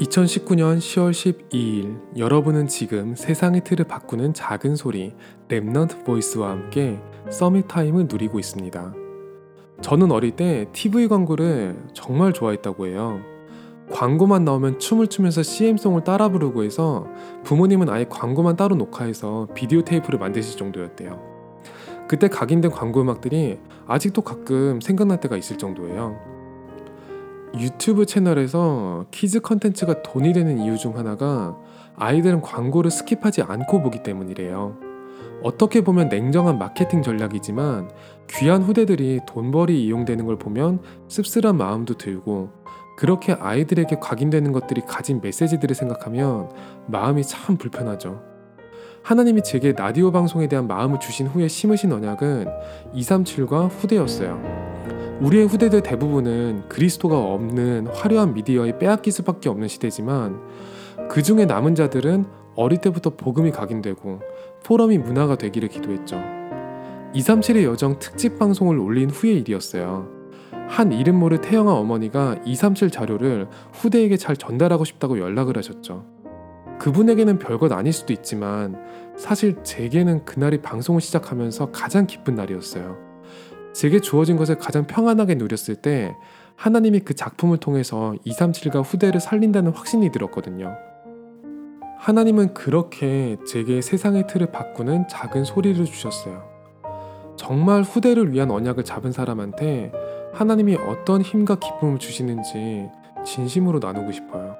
2019년 10월 12일 여러분은 지금 세상의 틀을 바꾸는 작은 소리 Remnant Voice와 함께 Summit Time을 누리고 있습니다. 저는 어릴 때 TV 광고를 정말 좋아했다고 해요. 광고만 나오면 춤을 추면서 CM송을 따라 부르고 해서 부모님은 아예 광고만 따로 녹화해서 비디오 테이프를 만드실 정도였대요. 그때 각인된 광고 음악들이 아직도 가끔 생각날 때가 있을 정도예요. 유튜브 채널에서 kids 컨텐츠가 돈이 되는 이유 중 하나가 아이들은 광고를 skip하지 않고 보기 때문이래요. 어떻게 보면 냉정한 마케팅 전략이지만 귀한 후대들이 돈벌이 이용되는 걸 보면 씁쓸한 마음도 들고 그렇게 아이들에게 각인되는 것들이 가진 메시지들을 생각하면 마음이 참 불편하죠. 하나님이 제게 라디오 방송에 대한 마음을 주신 후에 심으신 언약은 237과 후대였어요. 우리의 후대들 대부분은 그리스도가 없는 화려한 미디어에 빼앗길 수밖에 없는 시대지만 그 중에 남은 자들은 어릴 때부터 복음이 각인되고 포럼이 문화가 되기를 기도했죠. 237의 여정 특집 방송을 올린 후의 일이었어요. 한 이름 모를 태영아 어머니가 237 자료를 후대에게 잘 전달하고 싶다고 연락을 하셨죠. 그분에게는 별것 아닐 수도 있지만 사실 제게는 그날이 방송을 시작하면서 가장 기쁜 날이었어요. 제게 주어진 것을 가장 평안하게 누렸을 때 하나님이 그 작품을 통해서 237과 후대를 살린다는 확신이 들었거든요. 하나님은 그렇게 제게 세상의 틀을 바꾸는 작은 소리를 주셨어요. 정말 후대를 위한 언약을 잡은 사람한테 하나님이 어떤 힘과 기쁨을 주시는지 진심으로 나누고 싶어요.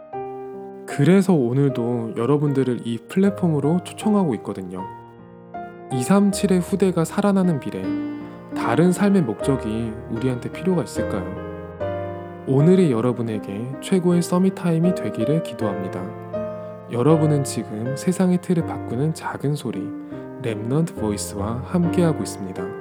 그래서 오늘도 여러분들을 이 플랫폼으로 초청하고 있거든요. 237의 후대가 살아나는 미래, 다른 삶의 목적이 우리한테 필요가 있을까요? 오늘의 여러분에게 최고의 Summit Time이 되기를 기도합니다. 여러분은 지금 세상의 틀을 바꾸는 작은 소리 Remnant Voice와 함께하고 있습니다.